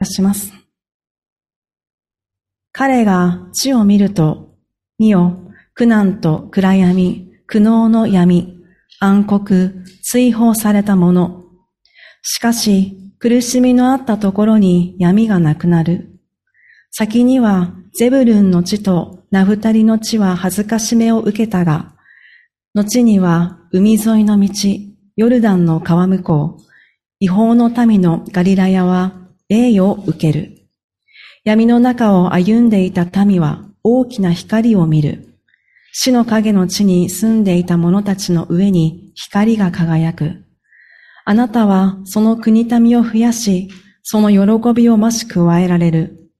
たします。彼が地を見ると、見よ、苦難と暗闇、苦悩の闇、暗黒、追放されたもの。しかし、苦しみのあったところに闇がなくなる。先にはゼブルンの地とナフタリの地は恥ずかしめを受けたが、後には海沿いの道、ヨルダンの川向こう、違法の民のガリラヤは栄誉を受ける。闇の中を歩んでいた民は大きな光を見る。死の影の地に住んでいた者たちの上に光が輝く。あなたはその国民を増やし、その喜びを増し加えられる。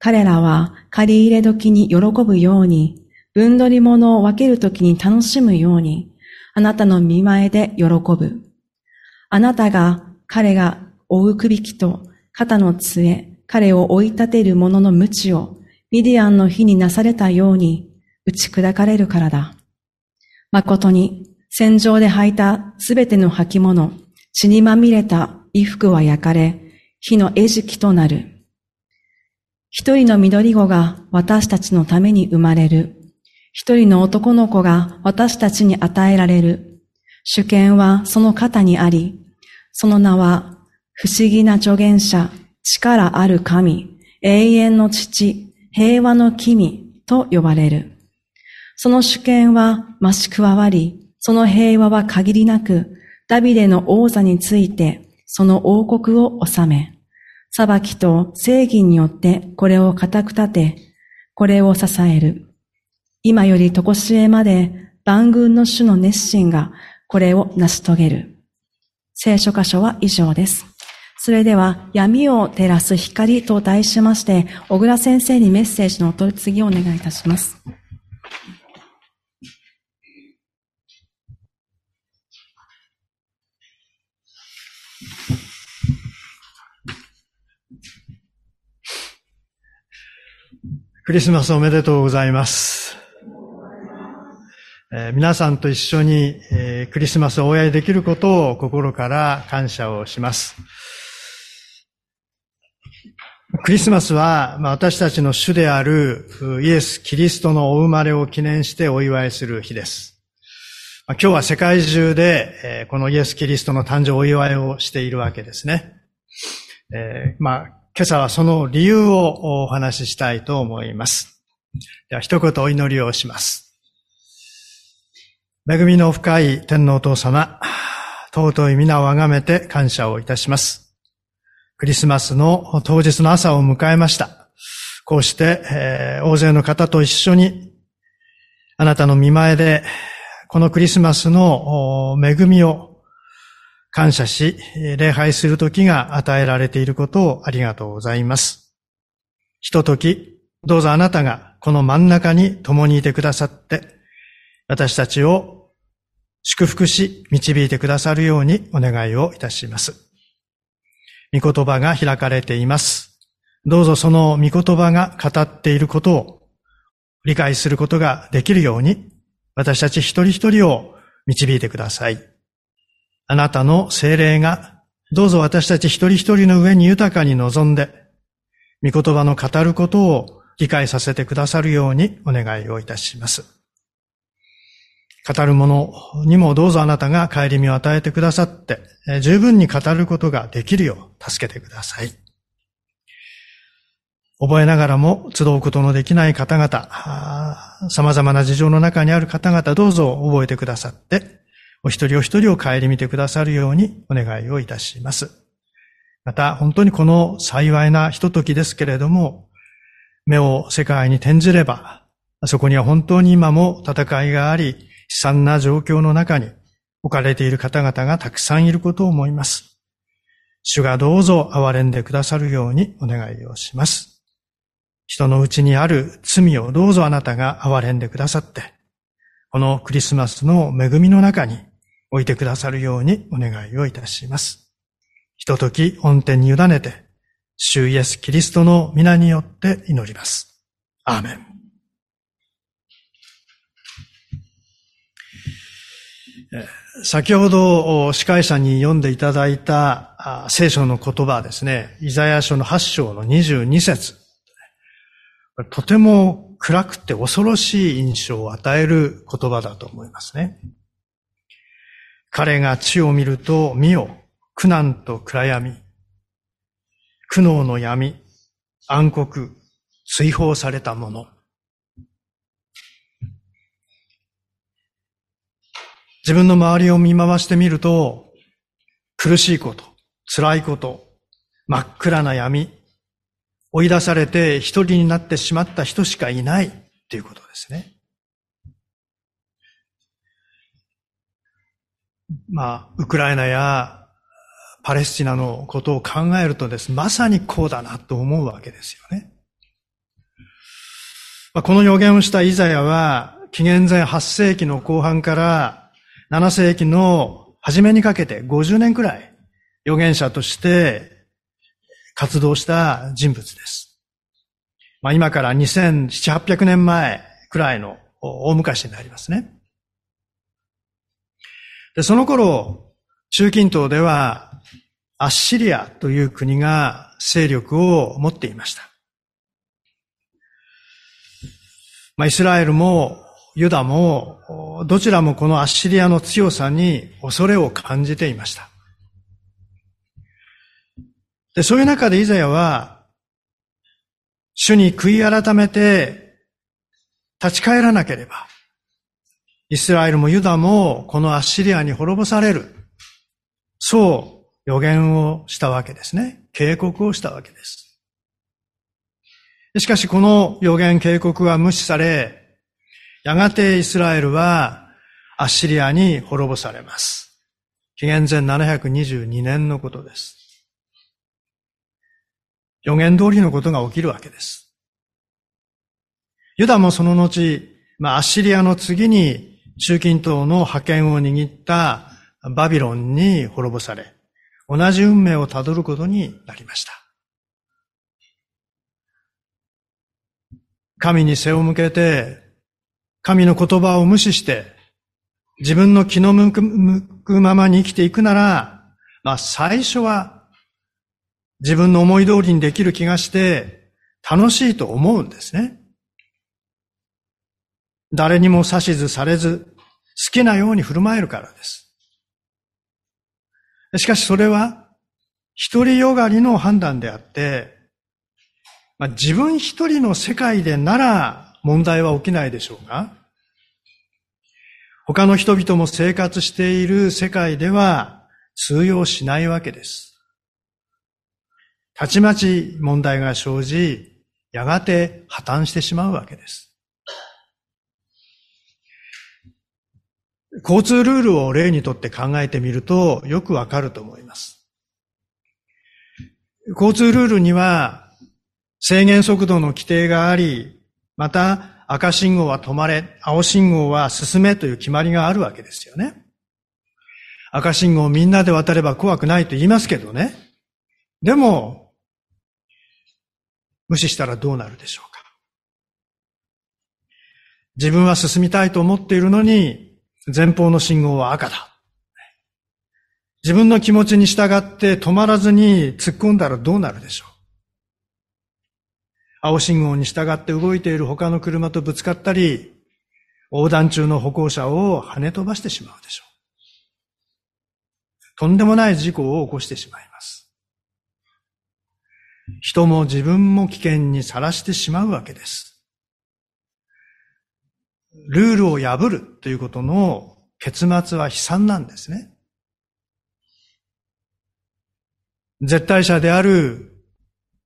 彼らは借り入れ時に喜ぶように、分取り物を分ける時に楽しむように、あなたの見前で喜ぶ。あなたが彼が追う首輝と肩の杖、彼を追い立てる者の無知をミディアンの日になされたように打ち砕かれるからだ。誠に戦場で履いたすべての履物、血にまみれた衣服は焼かれ、火の餌食となる。一人の緑子が私たちのために生まれる。一人の男の子が私たちに与えられる。主権はその肩にあり、その名は不思議な助言者、力ある神、永遠の父、平和の君と呼ばれる。その主権は増し加わり、その平和は限りなく、ダビデの王座について、その王国を治め、裁きと正義によってこれを固く立て、これを支える。今より常しえまで万軍の主の熱心がこれを成し遂げる。聖書箇所は以上です。それでは、闇を照らす光と題しまして、小倉先生にメッセージのお取り次ぎをお願いいたします。クリスマスおめでとうございます。えー、皆さんと一緒に、えー、クリスマスをお祝いできることを心から感謝をします。クリスマスは、私たちの主であるイエス・キリストのお生まれを記念してお祝いする日です。今日は世界中で、このイエス・キリストの誕生お祝いをしているわけですね。えー、まあ今朝はその理由をお話ししたいと思います。では一言お祈りをします。恵みの深い天皇お父様、尊い皆をあがめて感謝をいたします。クリスマスの当日の朝を迎えました。こうして、えー、大勢の方と一緒に、あなたの見前で、このクリスマスの恵みを感謝し、礼拝する時が与えられていることをありがとうございます。ひととき、どうぞあなたがこの真ん中に共にいてくださって、私たちを祝福し、導いてくださるようにお願いをいたします。御言葉が開かれています。どうぞその御言葉が語っていることを理解することができるように、私たち一人一人を導いてください。あなたの精霊が、どうぞ私たち一人一人の上に豊かに望んで、御言葉の語ることを理解させてくださるようにお願いをいたします。語る者にもどうぞあなたが帰り身を与えてくださって、十分に語ることができるよう助けてください。覚えながらも集うことのできない方々、様々な事情の中にある方々どうぞ覚えてくださって、お一人お一人を顧みてくださるようにお願いをいたします。また、本当にこの幸いなひとときですけれども、目を世界に転じれば、そこには本当に今も戦いがあり、悲惨な状況の中に置かれている方々がたくさんいることを思います。主がどうぞ憐れんでくださるようにお願いをします。人のうちにある罪をどうぞあなたが憐れんでくださって、このクリスマスの恵みの中に置いてくださるようにお願いをいたします。ひととき恩典に委ねて、主イエス・キリストの皆によって祈ります。アーメン。先ほど司会者に読んでいただいた聖書の言葉ですね、イザヤ書の8章の22節とても暗くて恐ろしい印象を与える言葉だと思いますね。彼が地を見ると、見よ、苦難と暗闇、苦悩の闇、暗黒、追放されたもの。自分の周りを見回してみると、苦しいこと、辛いこと、真っ暗な闇、追い出されて一人になってしまった人しかいないということですね。まあ、ウクライナやパレスチナのことを考えるとです、まさにこうだなと思うわけですよね。まあ、この予言をしたイザヤは、紀元前8世紀の後半から7世紀の初めにかけて50年くらい預言者として活動した人物です。まあ、今から2700、800年前くらいの大昔になりますね。で、その頃、中近東ではアッシリアという国が勢力を持っていました。まあ、イスラエルもユダも、どちらもこのアッシリアの強さに恐れを感じていました。で、そういう中でイザヤは、主に悔い改めて立ち返らなければ、イスラエルもユダもこのアッシリアに滅ぼされる。そう予言をしたわけですね。警告をしたわけです。しかしこの予言警告は無視され、やがてイスラエルはアッシリアに滅ぼされます。紀元前722年のことです。予言通りのことが起きるわけです。ユダもその後、まあ、アッシリアの次に中近東の覇権を握ったバビロンに滅ぼされ、同じ運命をたどることになりました。神に背を向けて神の言葉を無視して、自分の気の向くままに生きていくなら、まあ最初は自分の思い通りにできる気がして楽しいと思うんですね。誰にも指図されず、好きなように振る舞えるからです。しかしそれは、一人よがりの判断であって、まあ、自分一人の世界でなら問題は起きないでしょうか？他の人々も生活している世界では通用しないわけです。たちまち問題が生じ、やがて破綻してしまうわけです。交通ルールを例にとって考えてみるとよくわかると思います。交通ルールには制限速度の規定があり、また赤信号は止まれ、青信号は進めという決まりがあるわけですよね。赤信号をみんなで渡れば怖くないと言いますけどね。でも、無視したらどうなるでしょうか。自分は進みたいと思っているのに、前方の信号は赤だ。自分の気持ちに従って止まらずに突っ込んだらどうなるでしょう。青信号に従って動いている他の車とぶつかったり、横断中の歩行者を跳ね飛ばしてしまうでしょう。とんでもない事故を起こしてしまいます。人も自分も危険にさらしてしまうわけです。ルールを破るということの結末は悲惨なんですね。絶対者である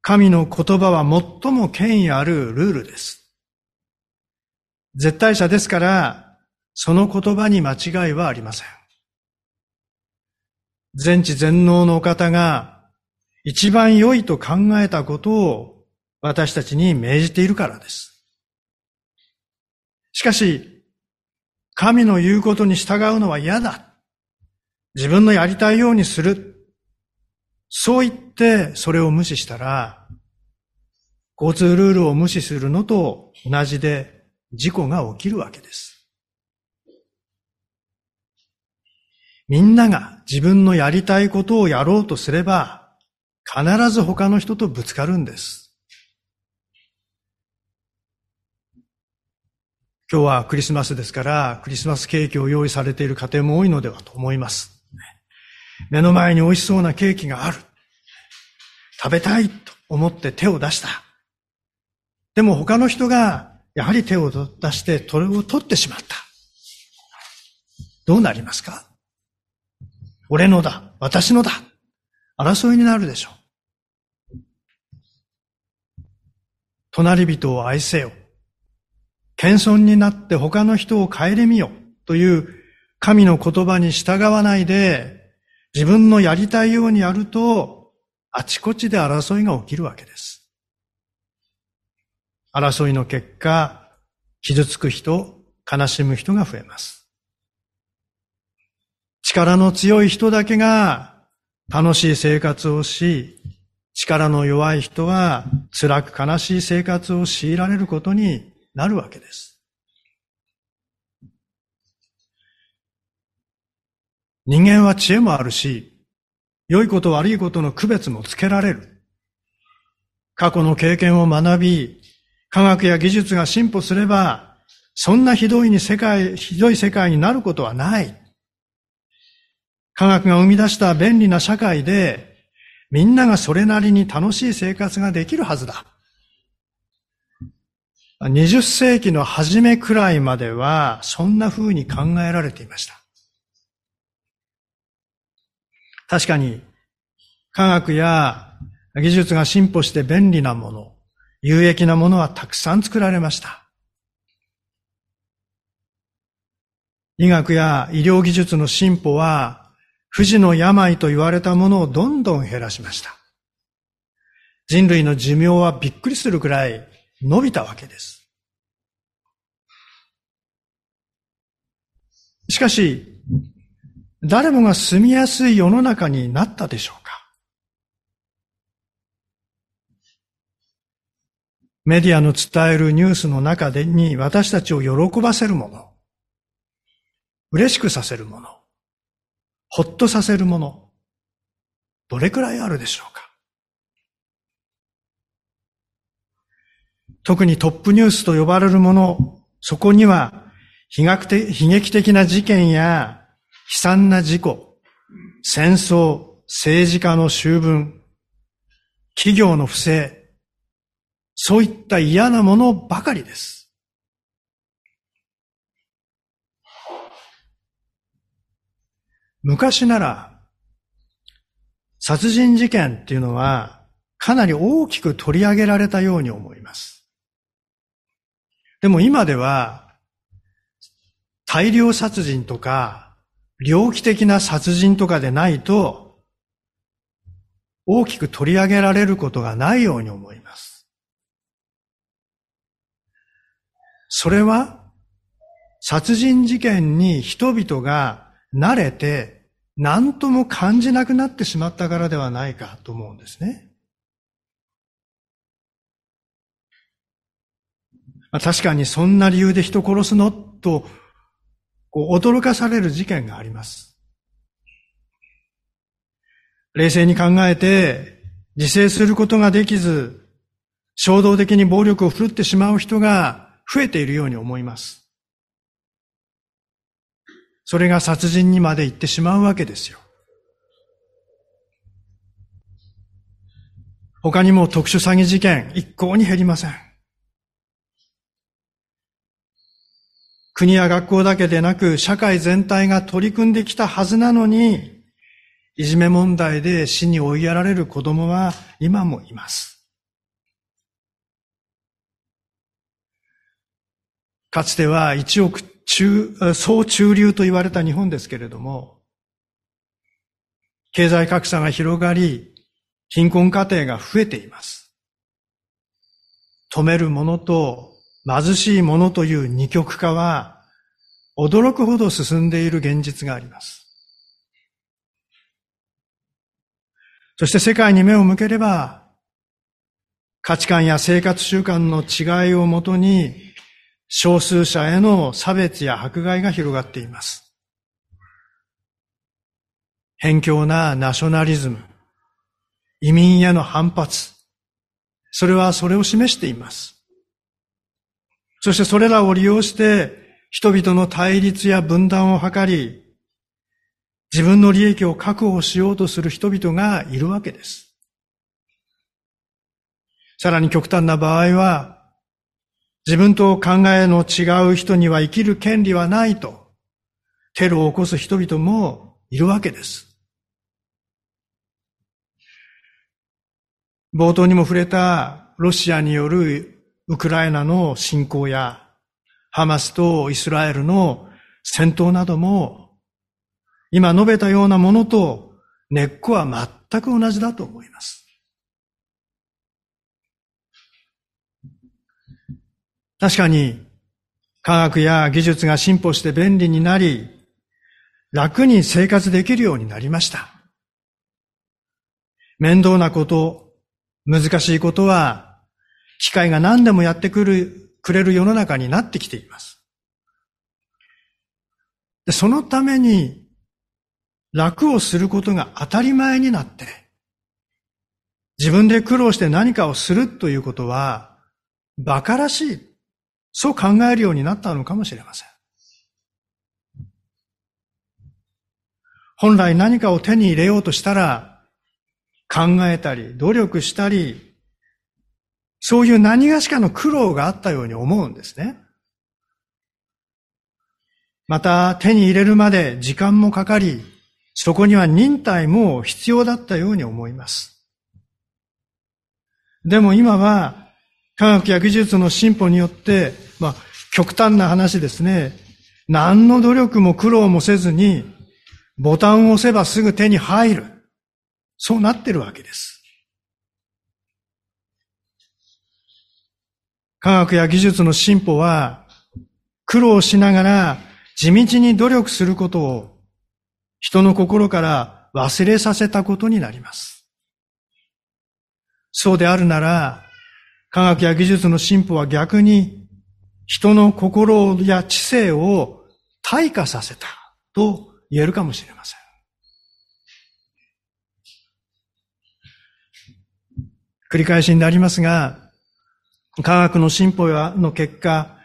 神の言葉は最も権威あるルールです。絶対者ですから、その言葉に間違いはありません。全知全能のお方が一番良いと考えたことを私たちに命じているからです。しかし、神の言うことに従うのは嫌だ。自分のやりたいようにする。そう言ってそれを無視したら、交通ルールを無視するのと同じで事故が起きるわけです。みんなが自分のやりたいことをやろうとすれば、必ず他の人とぶつかるんです。今日はクリスマスですから、クリスマスケーキを用意されている家庭も多いのではと思います。目の前に美味しそうなケーキがある。食べたいと思って手を出した。でも他の人がやはり手を出してそれを取ってしまった。どうなりますか？俺のだ、私のだ。争いになるでしょう。隣人を愛せよ。謙遜になって他の人を顧みよ。という神の言葉に従わないで、自分のやりたいようにやると、あちこちで争いが起きるわけです。争いの結果、傷つく人、悲しむ人が増えます。力の強い人だけが楽しい生活をし、力の弱い人は辛く悲しい生活を強いられることになるわけです。人間は知恵もあるし、良いこと悪いことの区別もつけられる。過去の経験を学び、科学や技術が進歩すれば、そんなひどいに世界、ひどい世界になることはない。科学が生み出した便利な社会で、みんながそれなりに楽しい生活ができるはずだ。20世紀の初めくらいまでは、そんな風に考えられていました。確かに、科学や技術が進歩して便利なもの、有益なものはたくさん作られました。医学や医療技術の進歩は不治の病と言われたものをどんどん減らしました。人類の寿命はびっくりするくらい伸びたわけです。しかし、誰もが住みやすい世の中になったでしょうか？メディアの伝えるニュースの中でに私たちを喜ばせるもの、嬉しくさせるもの、ほっとさせるもの、どれくらいあるでしょうか？特にトップニュースと呼ばれるもの、そこには悲劇的な事件や悲惨な事故、戦争、政治家の修文、企業の不正、そういった嫌なものばかりです。昔なら、殺人事件っていうのは、かなり大きく取り上げられたように思います。でも今では、大量殺人とか、猟奇的な殺人とかでないと、大きく取り上げられることがないように思います。それは、殺人事件に人々が慣れて何とも感じなくなってしまったからではないかと思うんですね。あ確かにそんな理由で人殺すの？とこう驚かされる事件があります。冷静に考えて自制することができず衝動的に暴力を振るってしまう人が増えているように思います。それが殺人にまで行ってしまうわけですよ。他にも特殊詐欺事件一向に減りません。国や学校だけでなく社会全体が取り組んできたはずなのに、いじめ問題で死に追いやられる子供は今もいます。かつては1億中、総中流と言われた日本ですけれども、経済格差が広がり、貧困家庭が増えています。止めるものと貧しいものという二極化は、驚くほど進んでいる現実があります。そして世界に目を向ければ、価値観や生活習慣の違いをもとに少数者への差別や迫害が広がっています。偏境なナショナリズム、移民への反発、それはそれを示しています。そしてそれらを利用して人々の対立や分断を図り、自分の利益を確保しようとする人々がいるわけです。さらに極端な場合は、自分と考えの違う人には生きる権利はないと、テロを起こす人々もいるわけです。冒頭にも触れたロシアによるウクライナの侵攻やハマスとイスラエルの戦闘なども今述べたようなものと根っこは全く同じだと思います。確かに科学や技術が進歩して便利になり、楽に生活できるようになりました。面倒なこと、難しいことは、機械が何でもやってくる、くれる世の中になってきています。でそのために、楽をすることが当たり前になって、自分で苦労して何かをするということは、馬鹿らしい。そう考えるようになったのかもしれません。本来何かを手に入れようとしたら、考えたり、努力したり、そういう何がしかの苦労があったように思うんですね。また、手に入れるまで時間もかかり、そこには忍耐も必要だったように思います。でも今は、科学や技術の進歩によって、まあ、極端な話ですね。何の努力も苦労もせずに、ボタンを押せばすぐ手に入る。そうなってるわけです。科学や技術の進歩は、苦労しながら地道に努力することを人の心から忘れさせたことになります。そうであるなら、科学や技術の進歩は逆に人の心や知性を退化させたと言えるかもしれません。繰り返しになりますが、科学の進歩の結果、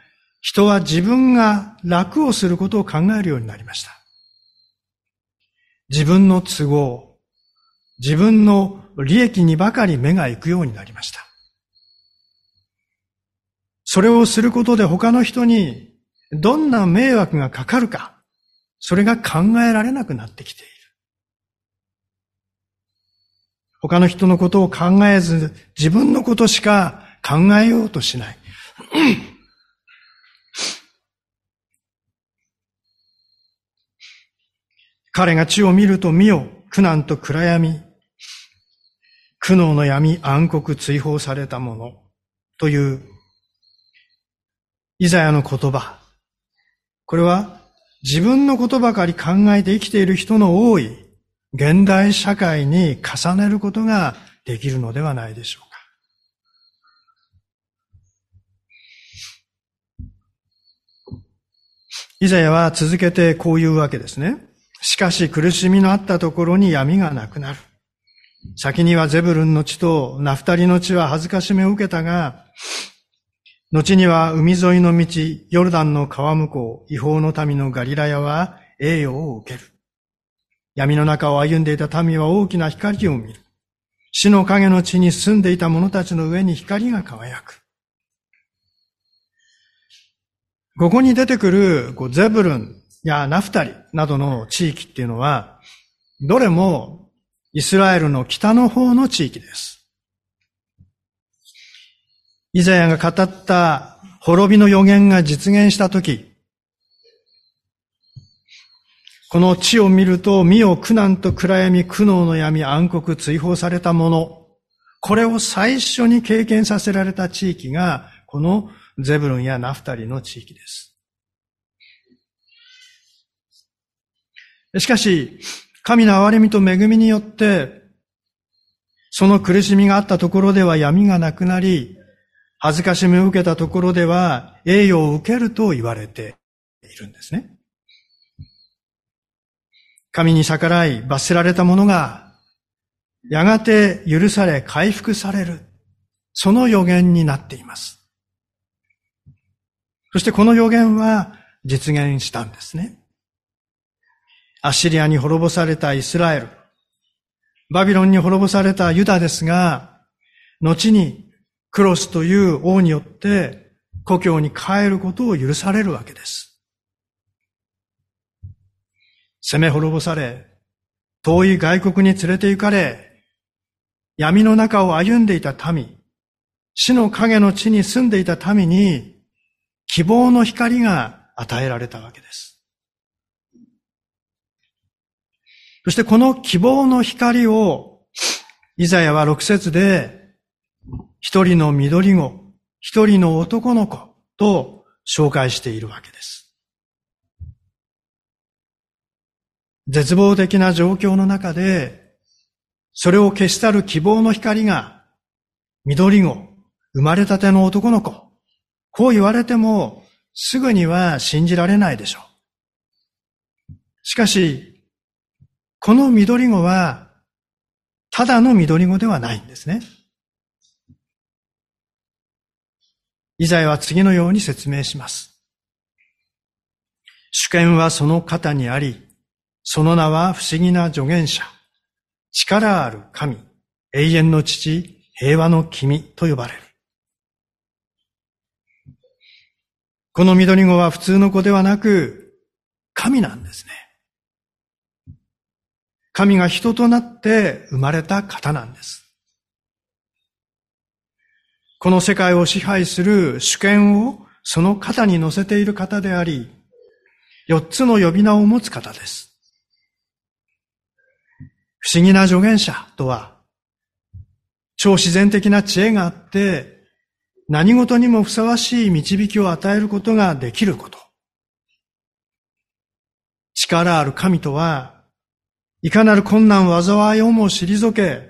人は自分が楽をすることを考えるようになりました。自分の都合、自分の利益にばかり目が行くようになりました。それをすることで他の人にどんな迷惑がかかるか、それが考えられなくなってきている。他の人のことを考えず、自分のことしか考えようとしない。彼が地を見ると見よ、苦難と暗闇、苦悩の闇、暗黒追放されたものというイザヤの言葉。これは自分のことばかり考えて生きている人の多い現代社会に重ねることができるのではないでしょうイザヤは続けてこう言うわけですね。しかし苦しみのあったところに闇がなくなる。先にはゼブルンの地とナフタリの地は恥ずかしめを受けたが、後には海沿いの道、ヨルダンの川向こう、違法の民のガリラヤは栄誉を受ける。闇の中を歩んでいた民は大きな光を見る。死の影の地に住んでいた者たちの上に光が輝く。ここに出てくるこうゼブルンやナフタリなどの地域っていうのは、どれもイスラエルの北の方の地域です。イザヤが語った滅びの予言が実現したとき、この地を見ると、身を苦難と暗闇、苦悩の闇、暗黒、追放されたもの、これを最初に経験させられた地域が、このゼブルンやナフタリの地域です。しかし、神の憐れみと恵みによって、その苦しみがあったところでは闇がなくなり、恥ずかしみを受けたところでは栄誉を受けると言われているんですね。神に逆らい罰せられた者が、やがて許され回復される。その予言になっています。そしてこの予言は実現したんですね。アッシリアに滅ぼされたイスラエル、バビロンに滅ぼされたユダですが、後にクロスという王によって故郷に帰ることを許されるわけです。攻め滅ぼされ、遠い外国に連れて行かれ、闇の中を歩んでいた民、死の影の地に住んでいた民に、希望の光が与えられたわけです。そしてこの希望の光を、イザヤは六節で、一人の緑子、一人の男の子と紹介しているわけです。絶望的な状況の中で、それを消し去る希望の光が、緑子、生まれたての男の子、こう言われても、すぐには信じられないでしょう。しかし、この緑子は、ただの緑子ではないんですね。イザヤは次のように説明します。主権はその肩にあり、その名は不思議な助言者、力ある神、永遠の父、平和の君と呼ばれる。この緑子は普通の子ではなく、神なんですね。神が人となって生まれた方なんです。この世界を支配する主権をその肩に乗せている方であり、四つの呼び名を持つ方です。不思議な助言者とは、超自然的な知恵があって、何事にもふさわしい導きを与えることができること。力ある神とは、いかなる困難災いをも退け、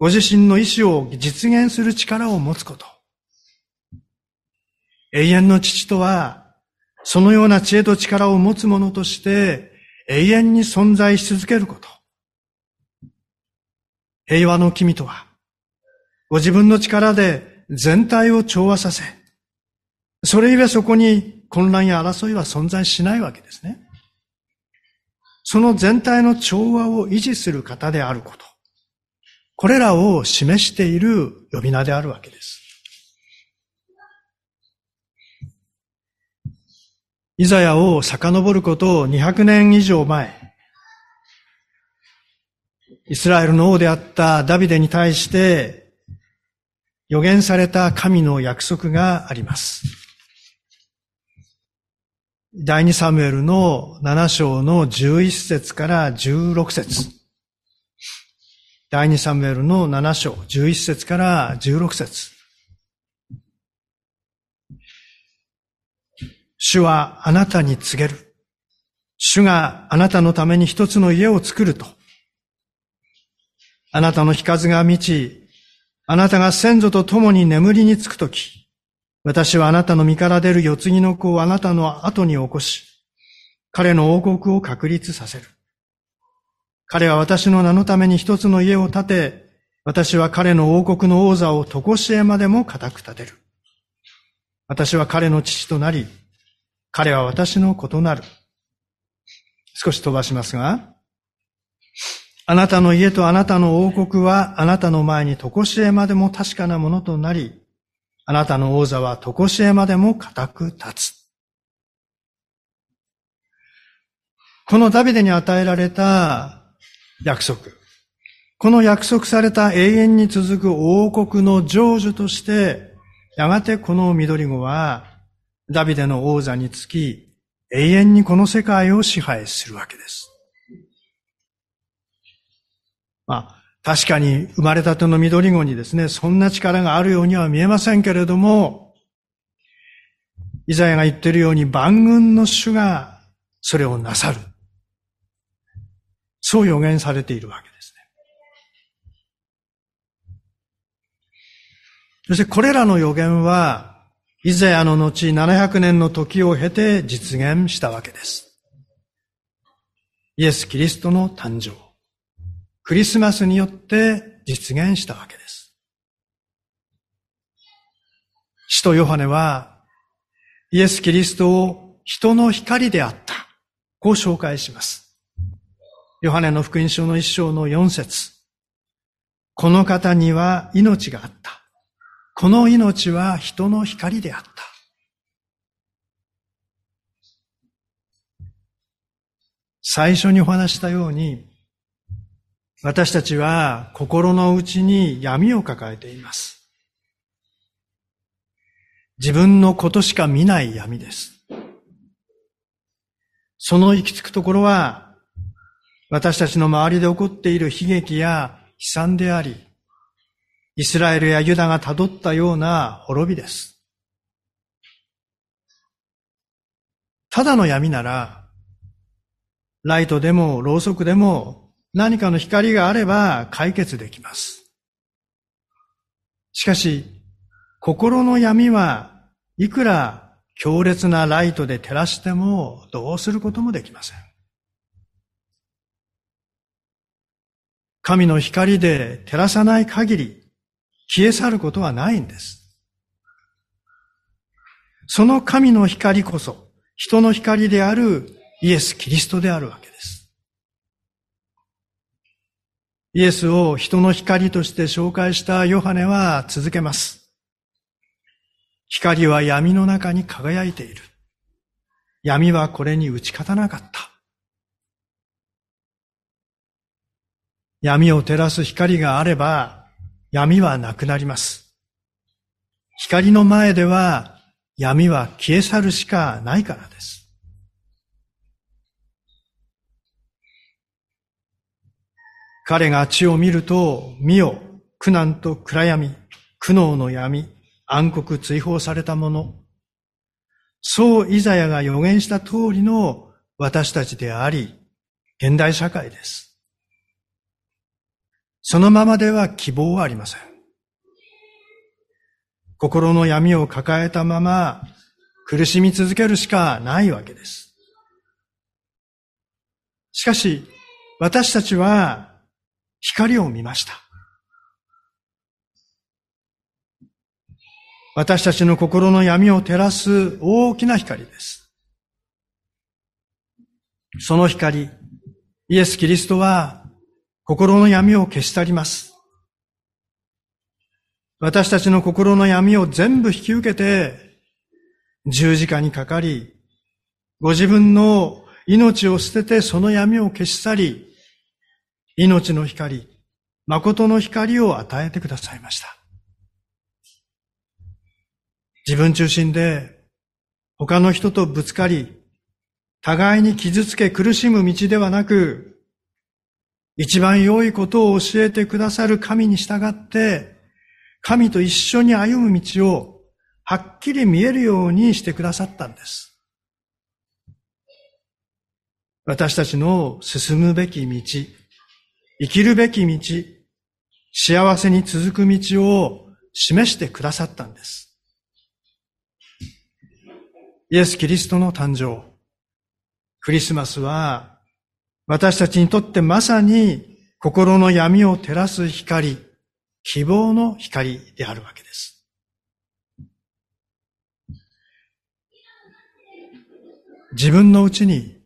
ご自身の意志を実現する力を持つこと。永遠の父とは、そのような知恵と力を持つ者として、永遠に存在し続けること。平和の君とは、ご自分の力で全体を調和させ、それゆえそこに混乱や争いは存在しないわけですね。その全体の調和を維持する方であること。これらを示している呼び名であるわけです。イザヤを遡ることを200年以上前、イスラエルの王であったダビデに対して予言された神の約束があります。第二サムエルの7章の11節から16節第二サムエルの7章、11節から16節主はあなたに告げる。主があなたのために一つの家を作ると。あなたの日数が満ち、あなたが先祖と共に眠りにつくとき、私はあなたの身から出る世継ぎの子をあなたの後に起こし、彼の王国を確立させる。彼は私の名のために一つの家を建て、私は彼の王国の王座を常しえまでも固く建てる。私は彼の父となり、彼は私の子となる。少し飛ばしますが、あなたの家とあなたの王国はあなたの前に常しえまでも確かなものとなり、あなたの王座は常しえまでも固く立つ。このダビデに与えられた約束。この約束された永遠に続く王国の成就として、やがてこの緑子は、ダビデの王座につき、永遠にこの世界を支配するわけです。まあ、確かに生まれたての緑子にですね、そんな力があるようには見えませんけれども、イザヤが言ってるように万軍の主がそれをなさる。そう予言されているわけですね。そしてこれらの予言は、イザヤの後700年の時を経て実現したわけです。イエス・キリストの誕生、クリスマスによって実現したわけです。使徒ヨハネは、イエス・キリストを人の光であった。こう紹介します。ヨハネの福音書の一章の四節この方には命があった。この命は人の光であった。最初にお話したように、私たちは心の内に闇を抱えています。自分のことしか見ない闇です。その行き着くところは、私たちの周りで起こっている悲劇や悲惨であり、イスラエルやユダが辿ったような滅びです。ただの闇なら、ライトでもろうそくでも何かの光があれば解決できます。しかし、心の闇はいくら強烈なライトで照らしてもどうすることもできません。神の光で照らさない限り消え去ることはないんです。その神の光こそ人の光であるイエス・キリストであるわけです。イエスを人の光として紹介したヨハネは続けます。光は闇の中に輝いている。闇はこれに打ち勝たなかった。闇を照らす光があれば闇はなくなります。光の前では闇は消え去るしかないからです。彼が地を見ると、見よ、苦難と暗闇、苦悩の闇、暗黒追放されたもの。そうイザヤが予言した通りの私たちであり、現代社会です。そのままでは希望はありません。心の闇を抱えたまま苦しみ続けるしかないわけです。しかし、私たちは光を見ました。私たちの心の闇を照らす大きな光です。その光、イエス・キリストは心の闇を消し去ります。私たちの心の闇を全部引き受けて十字架にかかり、ご自分の命を捨ててその闇を消し去り、命の光、誠の光を与えてくださいました。自分中心で他の人とぶつかり、互いに傷つけ苦しむ道ではなく、一番良いことを教えてくださる神に従って、神と一緒に歩む道をはっきり見えるようにしてくださったんです。私たちの進むべき道、生きるべき道、幸せに続く道を示してくださったんです。イエス・キリストの誕生。クリスマスは私たちにとってまさに心の闇を照らす光、希望の光であるわけです。自分のうちに、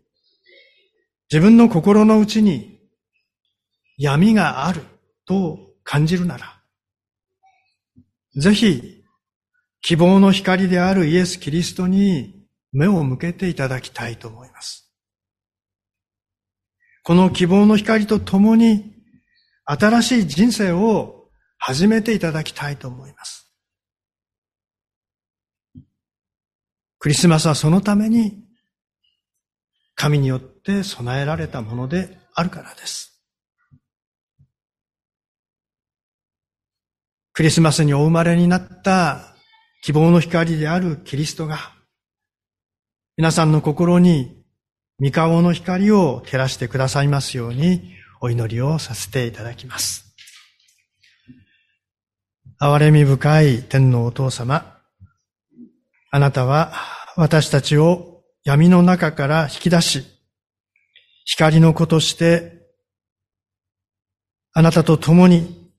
自分の心のうちに闇があると感じるなら、ぜひ希望の光であるイエス・キリストに目を向けていただきたいと思います。この希望の光とともに新しい人生を始めていただきたいと思います。クリスマスはそのために神によって備えられたものであるからです。クリスマスにお生まれになった希望の光であるキリストが、皆さんの心に三顔の光を照らしてくださいますようにお祈りをさせていただきます。憐れみ深い天皇お父様、あなたは私たちを闇の中から引き出し、光の子として、あなたと共に、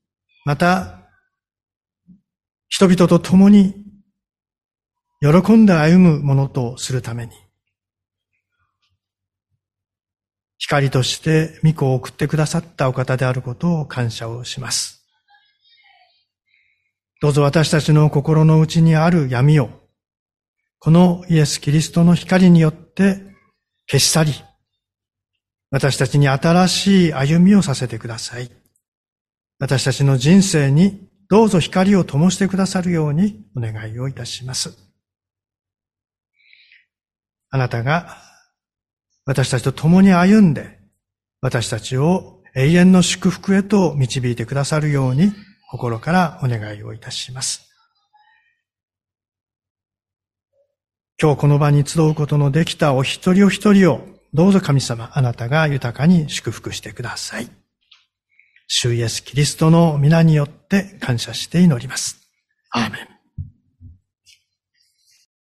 また、人々と共に、喜んで歩むものとするために、光として御子を送ってくださったお方であることを感謝をします。どうぞ私たちの心の内にある闇を、このイエス・キリストの光によって消し去り、私たちに新しい歩みをさせてください。私たちの人生にどうぞ光を灯してくださるようにお願いをいたします。あなたが私たちと共に歩んで、私たちを永遠の祝福へと導いてくださるように心からお願いをいたします。今日この場に集うことのできたお一人お一人をどうぞ神様あなたが豊かに祝福してください。主イエスキリストの皆によって感謝して祈ります。アーメン。